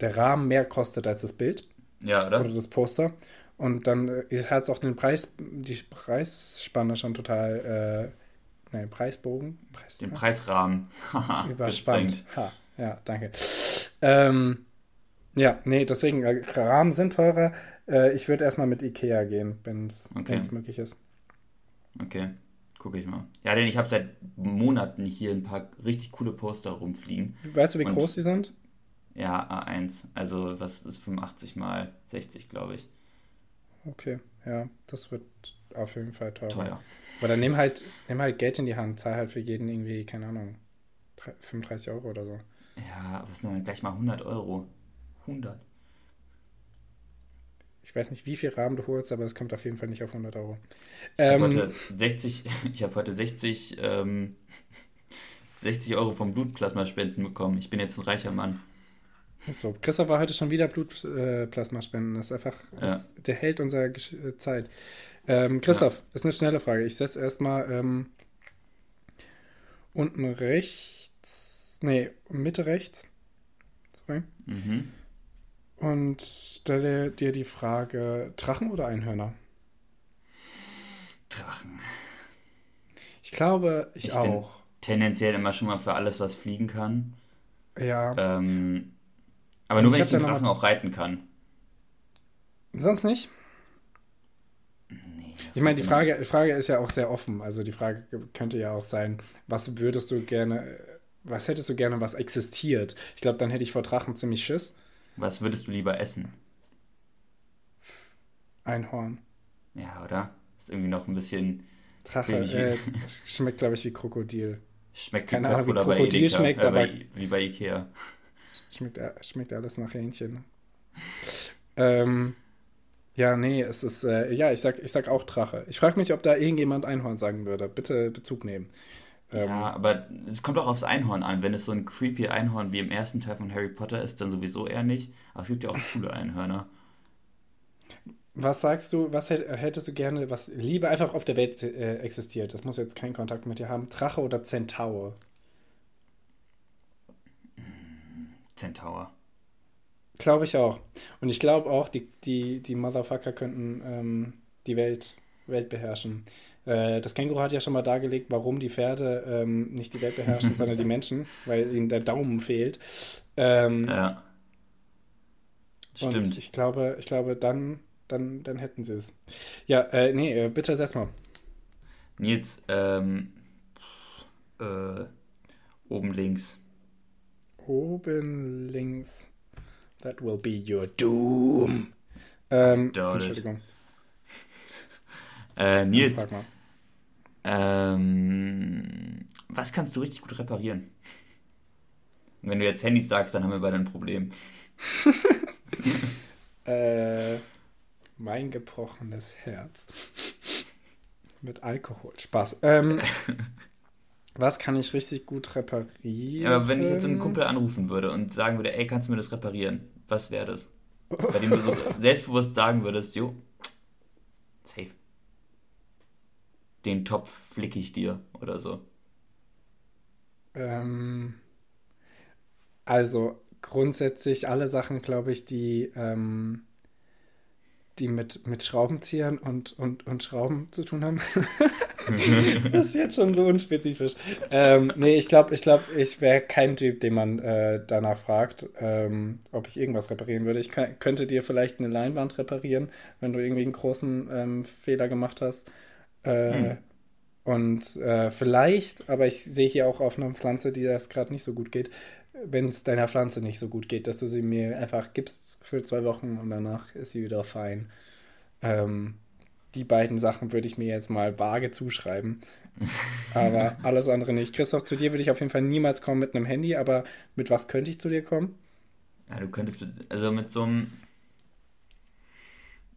der Rahmen mehr kostet als das Bild Ja, oder? oder das Poster. Und dann äh, hat es auch den Preis, die Preisspanne schon total, äh, nein, Preisbogen, Preis, Den Preisrahmen. Haha, [laughs] überspannt. gesprengt. Ha, ja, danke. Ähm, ja, nee, deswegen, äh, Rahmen sind teurer. Äh, ich würde erstmal mit Ikea gehen, wenn es Okay. möglich ist. Okay, gucke ich mal. Ja, denn ich habe seit Monaten hier ein paar richtig coole Poster rumfliegen. Weißt du, wie Und- groß die sind? Ja, A1. Also, was ist 85 mal 60, glaube ich. Okay, ja, das wird auf jeden Fall teurer. Teuer. Aber dann nimm halt, nimm halt Geld in die Hand, zahl halt für jeden irgendwie, keine Ahnung, drei- 35 Euro oder so. Ja, was denn gleich mal 100 Euro? 100. Ich weiß nicht, wie viel Rahmen du holst, aber es kommt auf jeden Fall nicht auf 100 Euro. Ich habe Ähm, heute 60, [laughs] ich habe heute 60, ähm, [laughs] 60 Euro vom Blutplasmaspenden bekommen. Ich bin jetzt ein reicher Mann. so, Christoph war heute schon wieder Blutplasma äh. Das ist einfach, das, der hält unserer Gesch äh, Zeit. Ähm, Christoph, ist eine schnelle Frage. Ich setze erstmal ähm, unten rechts, nee, Mitte rechts. Sorry. Mhm. Und stelle dir die Frage: Drachen oder Einhörner? Drachen. Ich glaube, ich, Ich bin- auch. Tendenziell immer schon mal für alles, was fliegen kann. Ja, Ähm, aber nur Ich wenn ich den Drachen auch reiten kann. sonst nicht. Nee, Ich meine, die Frage, die Frage ist ja auch sehr offen. Also die Frage könnte ja auch sein, was würdest du gerne, was hättest du gerne, was existiert? Ich glaube, dann hätte ich vor Drachen ziemlich Schiss. Was würdest du lieber essen? Einhorn. Ja, oder? Ist irgendwie noch ein bisschen. Drache, äh, schmeckt, glaube ich, wie Krokodil. Schmeckt Keine wie Ahnung, wie Krokodil Edeka, schmeckt, äh, aber- wie bei Ikea. Schmeckt, äh, schmeckt alles nach Hähnchen. Ähm, ja, nee, es ist, äh, ja, ich sag, ich sag auch Drache. Ich frage mich, ob da irgendjemand Einhorn sagen würde. Bitte Bezug nehmen. Ähm, Ja, aber es kommt auch aufs Einhorn an. Wenn es so ein creepy Einhorn wie im ersten Teil von Harry Potter ist, dann sowieso eher nicht. Aber es gibt ja auch [laughs] coole Einhörner. Was sagst du, was hättest du gerne, was lieber einfach auf der Welt äh, existiert? Das muss jetzt keinen Kontakt mit dir haben. Drache oder Zentaur? Zentaur. Glaube ich auch. Und ich glaube auch, die, die, die Motherfucker könnten ähm, die Welt, Welt beherrschen. Äh, das Känguru hat ja schon mal dargelegt, warum die Pferde ähm, nicht die Welt beherrschen, [laughs] sondern die Menschen, weil ihnen der Daumen fehlt. Ähm, ja. Stimmt. Ich glaube, ich glaube, dann, dann, dann hätten sie es. Ja, äh, nee, äh, bitte setz mal. Nils, ähm, äh, oben links. Oben links. That will be your doom. Ähm, Entschuldigung. äh, Nils. Ähm, was kannst du richtig gut reparieren? wenn du jetzt Handys sagst, dann haben wir beide ein Problem. [laughs] äh, mein gebrochenes Herz. Mit Alkohol. Spaß. Ähm, was kann ich richtig gut reparieren? Ja, aber wenn ich jetzt einen Kumpel anrufen würde und sagen würde, ey, kannst du mir das reparieren? Was wäre das? Bei dem du so [laughs] selbstbewusst sagen würdest, jo, safe. Den Topf flick ich dir oder so. Ähm, also grundsätzlich alle Sachen, glaube ich, die, ähm, die mit, mit Schraubenziehern und, und, und Schrauben zu tun haben. [laughs] das ist jetzt schon so unspezifisch. Ähm, nee, ich glaube, ich, glaub, ich wäre kein Typ, den man äh, danach fragt, ähm, ob ich irgendwas reparieren würde. Ich könnte dir vielleicht eine Leinwand reparieren, wenn du irgendwie einen großen ähm, Fehler gemacht hast. Äh, hm. Und äh, vielleicht, aber ich sehe hier auch auf einer Pflanze, die das gerade nicht so gut geht, wenn es deiner Pflanze nicht so gut geht, dass du sie mir einfach gibst für zwei Wochen und danach ist sie wieder fein. Ähm, die beiden Sachen würde ich mir jetzt mal vage zuschreiben. [laughs] aber alles andere nicht. Christoph, zu dir würde ich auf jeden Fall niemals kommen mit einem Handy, aber mit was könnte ich zu dir kommen? Ja, du könntest, also mit so einem,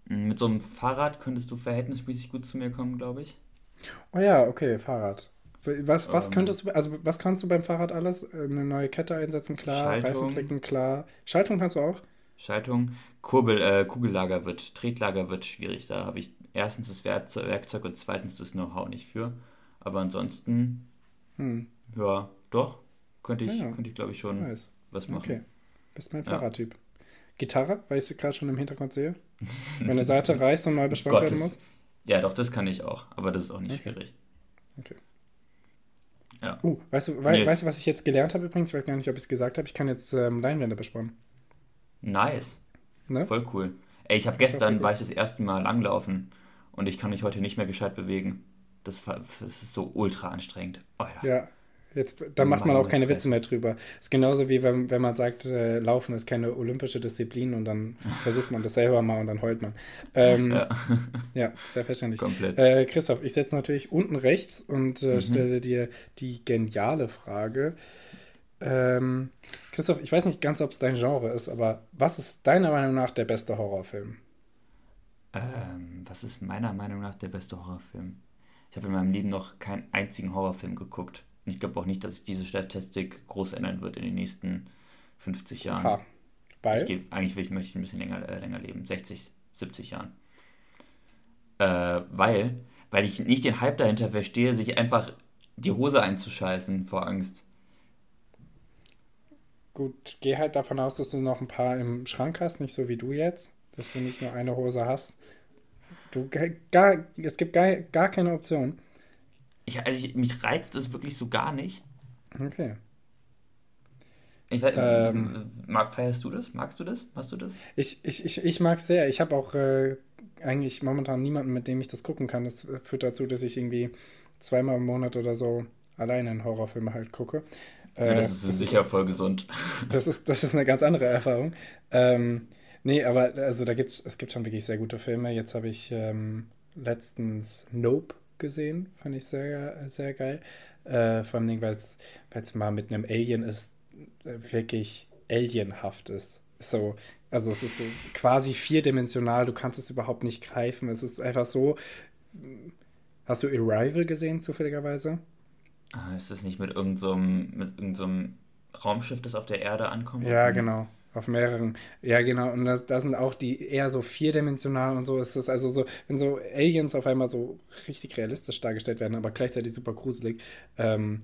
mit so einem Fahrrad könntest du verhältnismäßig gut zu mir kommen, glaube ich. Oh ja, okay, Fahrrad. Was, was ähm, könntest du, also was kannst du beim Fahrrad alles? Eine neue Kette einsetzen, klar. Schaltung, Reifenflicken, klar. Schaltung kannst du auch? Schaltung. Kurbel, äh, Kugellager wird, Tretlager wird schwierig. Da habe ich erstens das Werkzeug und zweitens das Know-how nicht für. Aber ansonsten, hm. ja, doch, könnte ich, ja, könnte ich glaube ich schon nice. was machen. Okay, bist mein Fahrradtyp. Ja. Gitarre, weil ich sie gerade schon im Hintergrund sehe. Wenn eine Seite [laughs] reißt und neu bespannt werden muss. Ja, doch, das kann ich auch, aber das ist auch nicht okay. schwierig. Okay. Ja. Uh, weißt du, we weißt du, was ich jetzt gelernt habe übrigens? Ich weiß gar nicht, ob ich es gesagt habe. Ich kann jetzt ähm, Leinwände bespannen. Nice. Ne? Voll cool. Ey, ich habe gestern, war ich das erste Mal langlaufen und ich kann mich heute nicht mehr gescheit bewegen. Das, das ist so ultra anstrengend. Alter. Ja, Jetzt, da macht man auch keine Witze mehr drüber. Ist genauso wie wenn, wenn man sagt, äh, Laufen ist keine olympische Disziplin und dann [laughs] versucht man das selber mal und dann heult man. Ähm, ja. [laughs] ja, selbstverständlich. Komplett. Äh, Christoph, ich setze natürlich unten rechts und äh, mhm. stelle dir die geniale Frage. Ähm, Christoph, ich weiß nicht ganz, ob es dein Genre ist, aber was ist deiner Meinung nach der beste Horrorfilm? Ähm, was ist meiner Meinung nach der beste Horrorfilm? Ich habe in meinem Leben noch keinen einzigen Horrorfilm geguckt. Und ich glaube auch nicht, dass sich diese Statistik groß ändern wird in den nächsten 50 Jahren. Aha. Weil? Ich geb, eigentlich will ich, möchte ich ein bisschen länger, äh, länger leben, 60, 70 Jahren. Äh, weil, weil ich nicht den Hype dahinter verstehe, sich einfach die Hose einzuscheißen vor Angst. Gut, geh halt davon aus, dass du noch ein paar im Schrank hast, nicht so wie du jetzt, dass du nicht nur eine Hose hast. Du, gar, es gibt gar, gar keine Option. Ich, also ich, mich reizt es wirklich so gar nicht. Okay. Ich, ähm, feierst du das? Magst du das? Machst du das? Ich, ich, ich, ich mag es sehr. Ich habe auch äh, eigentlich momentan niemanden, mit dem ich das gucken kann. Das führt dazu, dass ich irgendwie zweimal im Monat oder so alleine einen Horrorfilm halt gucke. Äh, ja, das ist das sicher ist, voll gesund. [laughs] Das ist, das ist eine ganz andere Erfahrung. Ähm, nee, aber also da gibt's, es gibt schon wirklich sehr gute Filme. Jetzt habe ich ähm, letztens Nope gesehen, fand ich sehr, sehr geil. Äh, vor allem, weil es mal mit einem Alien ist, äh, wirklich alienhaft ist. So, also es ist so quasi vierdimensional, du kannst es überhaupt nicht greifen. Es ist einfach so. Hast du Arrival gesehen, zufälligerweise? Ah, ist das nicht mit irgendeinem so mit irgendeinem so Raumschiff, das auf der Erde ankommt? Ja, genau. Auf mehreren. Ja, genau. Und das, das sind auch die eher so vierdimensional und so ist das. Also so, wenn so Aliens auf einmal so richtig realistisch dargestellt werden, aber gleichzeitig super gruselig. Ähm,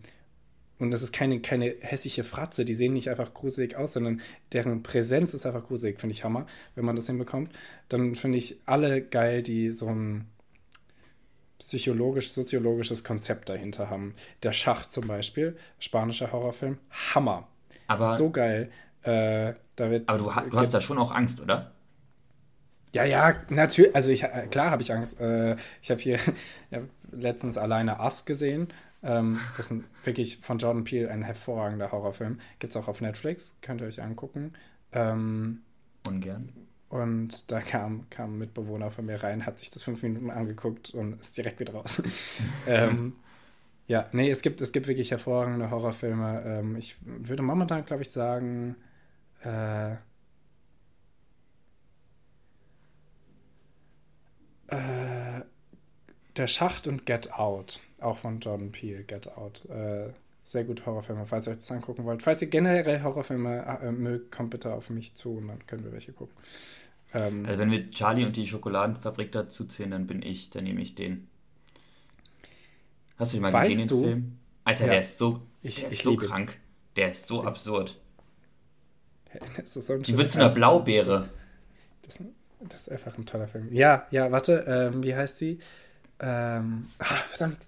und das ist keine, keine hässliche Fratze, die sehen nicht einfach gruselig aus, sondern deren Präsenz ist einfach gruselig, finde ich Hammer, wenn man das hinbekommt. Dann finde ich alle geil, die so ein psychologisch-soziologisches Konzept dahinter haben. Der Schacht zum Beispiel, spanischer Horrorfilm, Hammer. Aber so geil. Äh, aber du, du hast da schon auch Angst, oder? Ja, ja, natürlich. Also ich, äh, klar habe ich Angst. Äh, ich habe hier [laughs] ja, letztens alleine Ass gesehen. Ähm, das ist wirklich von Jordan Peele ein hervorragender Horrorfilm. Gibt es auch auf Netflix, könnt ihr euch angucken. Ähm, Ungern. Und da kam, kam ein Mitbewohner von mir rein, hat sich das fünf Minuten angeguckt und ist direkt wieder raus. [laughs] ähm, ja, nee, es gibt, es gibt wirklich hervorragende Horrorfilme. Ähm, ich würde momentan, glaube ich, sagen, äh, äh, Der Schacht und Get Out, auch von Jordan Peele, Get Out. Äh, sehr gut Horrorfilme, falls ihr euch das angucken wollt. Falls ihr generell Horrorfilme äh, mögt, kommt bitte auf mich zu und dann können wir welche gucken. Ähm, also wenn wir Charlie und die Schokoladenfabrik dazu zählen, dann bin ich, dann nehme ich den. Hast du den mal gesehen, den Film? Alter, ja. der ist so, ich, der ist so krank. Der ist so absurd. [laughs] Das ist so ein die wird zu einer Blaubeere. Das, das, ist einfach ein toller Film. Ja, ja, warte, ähm, wie heißt sie? Ähm, ah, verdammt.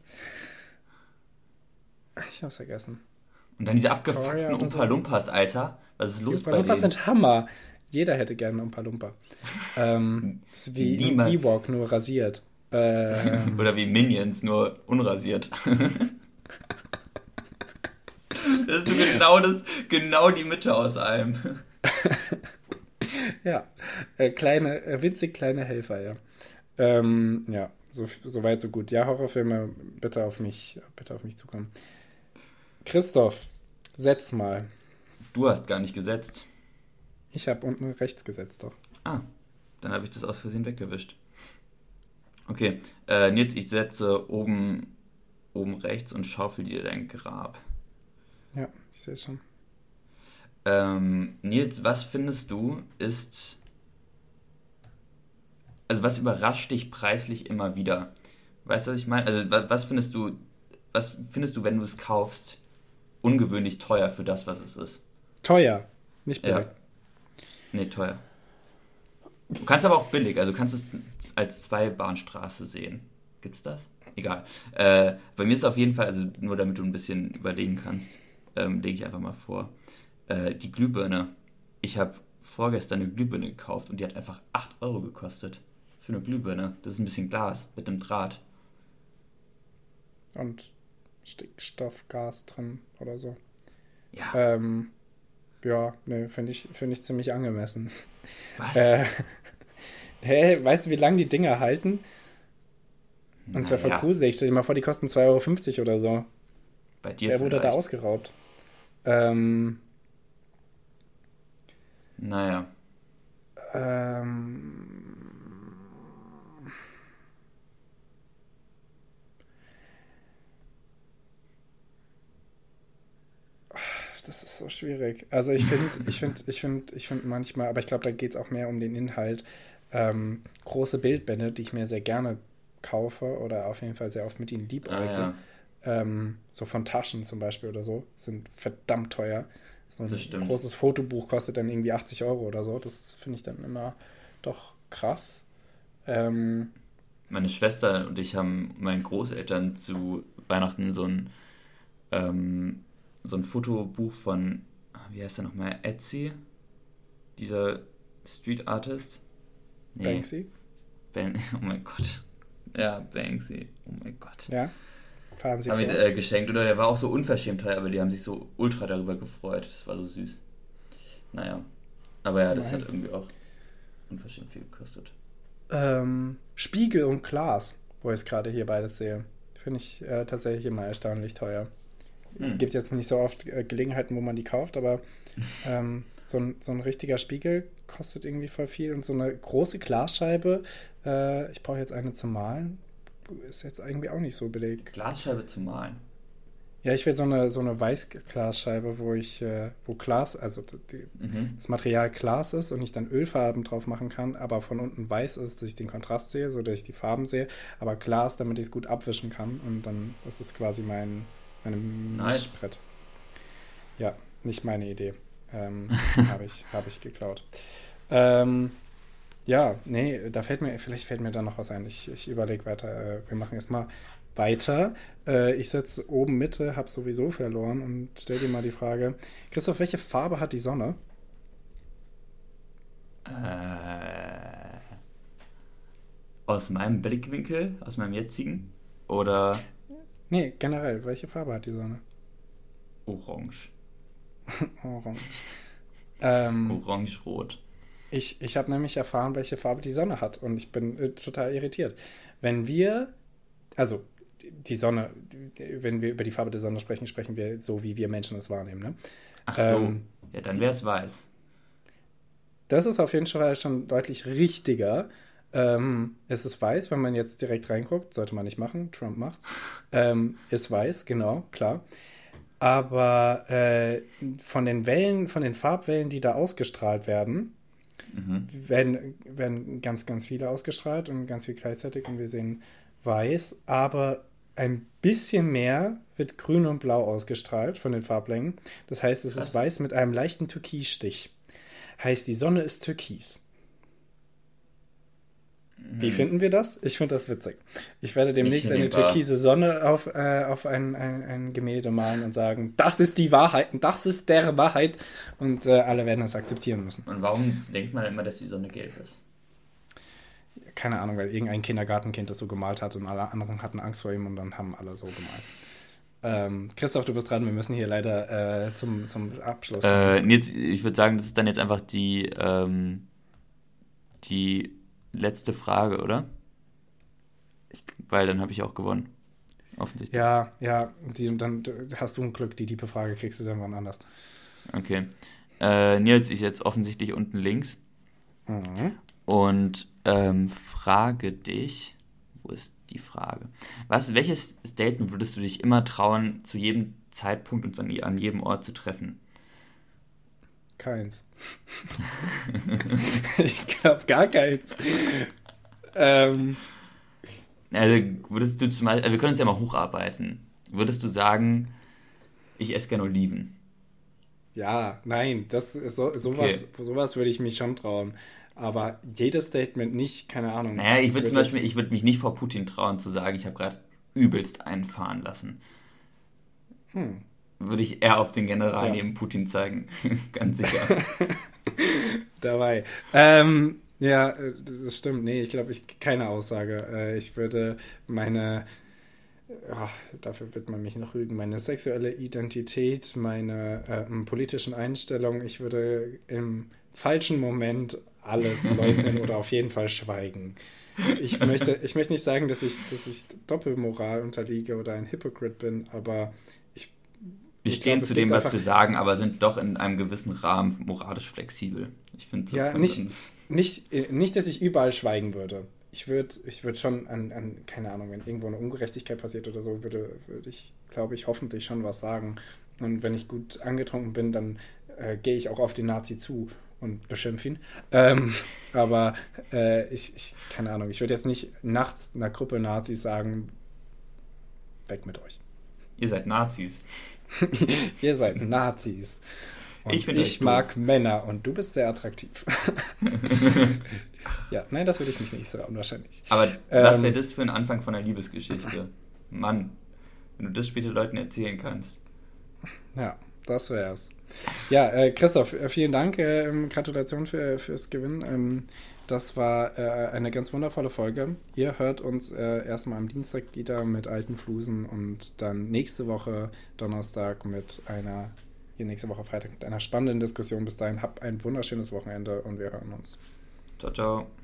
Ich hab's vergessen. Und dann diese abgefuckten Umpa Lumpas, Alter. Was ist los die bei Lumpas sind Hammer. Jeder hätte gerne Umpa Lumpa. ähm, [laughs] ist wie Niemand. Ewok, nur rasiert. [laughs] Ähm, Oder wie Minions, nur unrasiert. Genau, das, genau die Mitte aus allem. [laughs] ja, äh, kleine, äh, winzig kleine Helfer, ja. Ähm, ja, so, so weit, so gut. Ja, Horrorfilme, bitte auf mich, bitte auf mich zukommen. Christoph, setz mal. Du hast gar nicht gesetzt. Ich habe unten rechts gesetzt doch. Ah, dann habe ich das aus Versehen weggewischt. Okay, äh, Nils, ich setze oben, oben rechts und schaufel dir dein Grab. Ja, ich sehe es schon. Ähm, Nils, was findest du ist. Also, was überrascht dich preislich immer wieder? Weißt du, was ich meine? Also, was findest du, was findest du, wenn du es kaufst, ungewöhnlich teuer für das, was es ist? Teuer, nicht billig. Ja. Nee, teuer. Du kannst aber auch billig, also kannst es als Zweibahnstraße sehen. Gibt's das? Egal. Äh, bei mir ist es auf jeden Fall, also nur damit du ein bisschen überlegen kannst ähm, lege ich einfach mal vor. Äh, die Glühbirne. Ich habe vorgestern eine Glühbirne gekauft und die hat einfach 8 Euro gekostet. Für eine Glühbirne. Das ist ein bisschen Glas mit einem Draht. Und Stickstoffgas drin oder so. Ja. Ähm, ja, ne, finde ich, find ich ziemlich angemessen. Was? Äh, [laughs] hä, weißt du, wie lange die Dinger halten? Und zwar voll ja. gruselig. Stell dir mal vor, die kosten 2,50 Euro oder so. Bei dir Wer wurde da ausgeraubt? Ähm, naja. Ähm, das ist so schwierig. Also ich finde, [laughs] ich finde, ich finde, ich finde manchmal, aber ich glaube, da geht es auch mehr um den Inhalt. Ähm, große Bildbände, die ich mir sehr gerne kaufe oder auf jeden Fall sehr oft mit ihnen liebäugle. Ah, ja ähm, so von Taschen zum Beispiel oder so, sind verdammt teuer. So ein großes Fotobuch kostet dann irgendwie 80 Euro oder so. Das finde ich dann immer doch krass. Ähm, Meine Schwester und ich haben meinen Großeltern zu Weihnachten so ein, ähm, so ein Fotobuch von, wie heißt der nochmal, Etsy? Dieser Street Artist? Nee. Banksy? Ben, [laughs] oh mein Gott. Ja, Banksy. Oh mein Gott. Ja. Fahren Sie haben vor. äh, geschenkt. Oder der war auch so unverschämt teuer, aber die haben sich so ultra darüber gefreut. Das war so süß. Naja. Aber ja, das Nein. hat irgendwie auch unverschämt viel gekostet. Ähm, Spiegel und Glas, wo ich es gerade hier beides sehe. Finde ich äh, tatsächlich immer erstaunlich teuer. Hm. Gibt jetzt nicht so oft äh, Gelegenheiten, wo man die kauft, aber [laughs] ähm, so, ein, so ein richtiger Spiegel kostet irgendwie voll viel und so eine große Glasscheibe. Äh, ich brauche jetzt eine zum Malen ist jetzt irgendwie auch nicht so belegt. Glasscheibe zu malen. Ja, ich will so eine, so eine Weißglasscheibe, wo ich, äh, wo Glas, also die, mhm. das Material Glas ist und ich dann Ölfarben drauf machen kann, aber von unten weiß ist, dass ich den Kontrast sehe, so dass ich die Farben sehe, aber Glas, damit ich es gut abwischen kann und dann ist es quasi mein, mein nice. Mischbrett. Ja, nicht meine Idee. Ähm, [laughs] Habe ich, hab ich geklaut. Ähm, ja, nee, da fällt mir, vielleicht fällt mir da noch was ein. Ich, ich überlege weiter. Äh, wir machen erstmal weiter. Äh, ich sitze oben Mitte, habe sowieso verloren und stell dir mal die Frage: Christoph, welche Farbe hat die Sonne? Äh, aus meinem Blickwinkel, aus meinem jetzigen? Oder. Nee, generell, welche Farbe hat die Sonne? Orange. [laughs] Orange. Ähm, Orange-rot. Ich, ich habe nämlich erfahren, welche Farbe die Sonne hat und ich bin äh, total irritiert. Wenn wir, also die Sonne, wenn wir über die Farbe der Sonne sprechen, sprechen wir so, wie wir Menschen es wahrnehmen. Ne? Ach so, ähm, ja, dann wäre es weiß. Das ist auf jeden Fall schon deutlich richtiger. Ähm, es ist weiß, wenn man jetzt direkt reinguckt, sollte man nicht machen, Trump macht's. [laughs] Ähm, ist weiß, genau, klar. Aber äh, von den Wellen, von den Farbwellen, die da ausgestrahlt werden, mhm. werden, werden ganz, ganz viele ausgestrahlt und ganz viel gleichzeitig und wir sehen weiß, aber ein bisschen mehr wird grün und blau ausgestrahlt von den Farblängen. Das heißt, es Was? ist weiß mit einem leichten Türkisstich. Heißt, die Sonne ist türkis. Wie mhm. finden wir das? Ich finde das witzig. Ich werde demnächst eine türkise Sonne auf, äh, auf ein, ein, ein, Gemälde malen und sagen, das ist die Wahrheit und das ist der Wahrheit. Und äh, alle werden das akzeptieren müssen. Und warum denkt man immer, dass die Sonne gelb ist? keine Ahnung, weil irgendein Kindergartenkind das so gemalt hat und alle anderen hatten Angst vor ihm und dann haben alle so gemalt. Ähm, Christoph, du bist dran. Wir müssen hier leider äh, zum, zum Abschluss kommen. Äh, Nils, ich würde sagen, das ist dann jetzt einfach die, ähm, die letzte Frage, oder? Ich, weil dann habe ich auch gewonnen. Offensichtlich. Ja, ja. Die, und dann hast du ein Glück, die tiefe Frage kriegst du dann wann anders. Okay. Äh, Nils ist jetzt offensichtlich unten links. Mhm und ähm, frage dich, wo ist die Frage? Was, welches Statement würdest du dich immer trauen, zu jedem Zeitpunkt und an jedem Ort zu treffen? Keins. [laughs] ich glaube gar keins. ähm. Also würdest du zum Beispiel, wir können uns ja mal hocharbeiten. Würdest du sagen, ich esse gerne Oliven? Ja, nein, das ist so, sowas, okay. sowas würde ich mich schon trauen. Aber jedes Statement nicht, keine Ahnung. Naja, ich würde zum Beispiel, ich würde mich nicht vor Putin trauen zu sagen, ich habe gerade übelst einfahren lassen. Hm. Würde ich eher auf den General ja. neben Putin zeigen. [laughs] Ganz sicher. [laughs] Dabei. Ähm, ja, das stimmt. Nee, ich glaube, ich keine Aussage. Äh, ich würde meine, oh, dafür wird man mich noch rügen, meine sexuelle Identität, meine äh, politischen Einstellungen, ich würde im falschen Moment alles [laughs] leugnen oder auf jeden Fall schweigen. Ich möchte, ich möchte nicht sagen, dass ich, dass ich Doppelmoral unterliege oder ein Hypocrite bin, aber ich. Wir ich stehen glaub, zu dem, was wir sagen, aber sind doch in einem gewissen Rahmen moralisch flexibel. Ich finde so Ja, nicht, nicht, nicht, dass ich überall schweigen würde. Ich würde ich würd schon an, an, keine Ahnung, wenn irgendwo eine Ungerechtigkeit passiert oder so, würde, würde ich, glaube ich, hoffentlich schon was sagen. Und wenn ich gut angetrunken bin, dann äh, gehe ich auch auf den Nazi zu und beschimpfe ihn. Ähm, [laughs] aber äh, ich, ich, keine Ahnung, ich würde jetzt nicht nachts einer Gruppe Nazis sagen, weg mit euch. Ihr seid Nazis. [laughs] Ihr seid Nazis. Und ich, ich mag Männer und du bist sehr attraktiv. [laughs] ja, nein, das würde ich mich nicht sagen, wahrscheinlich. Aber ähm, was wäre das für ein Anfang von einer Liebesgeschichte? Mann, wenn du das später Leuten erzählen kannst. Ja, das wär's. Ja, äh, Christoph, äh, vielen Dank. Äh, Gratulation für, fürs Gewinnen. Ähm, das war äh, eine ganz wundervolle Folge. Ihr hört uns äh, erstmal am Dienstag wieder mit alten Flusen und dann nächste Woche Donnerstag mit einer, hier nächste Woche Freitag mit einer spannenden Diskussion. Bis dahin habt ein wunderschönes Wochenende und wir hören uns. Ciao, ciao.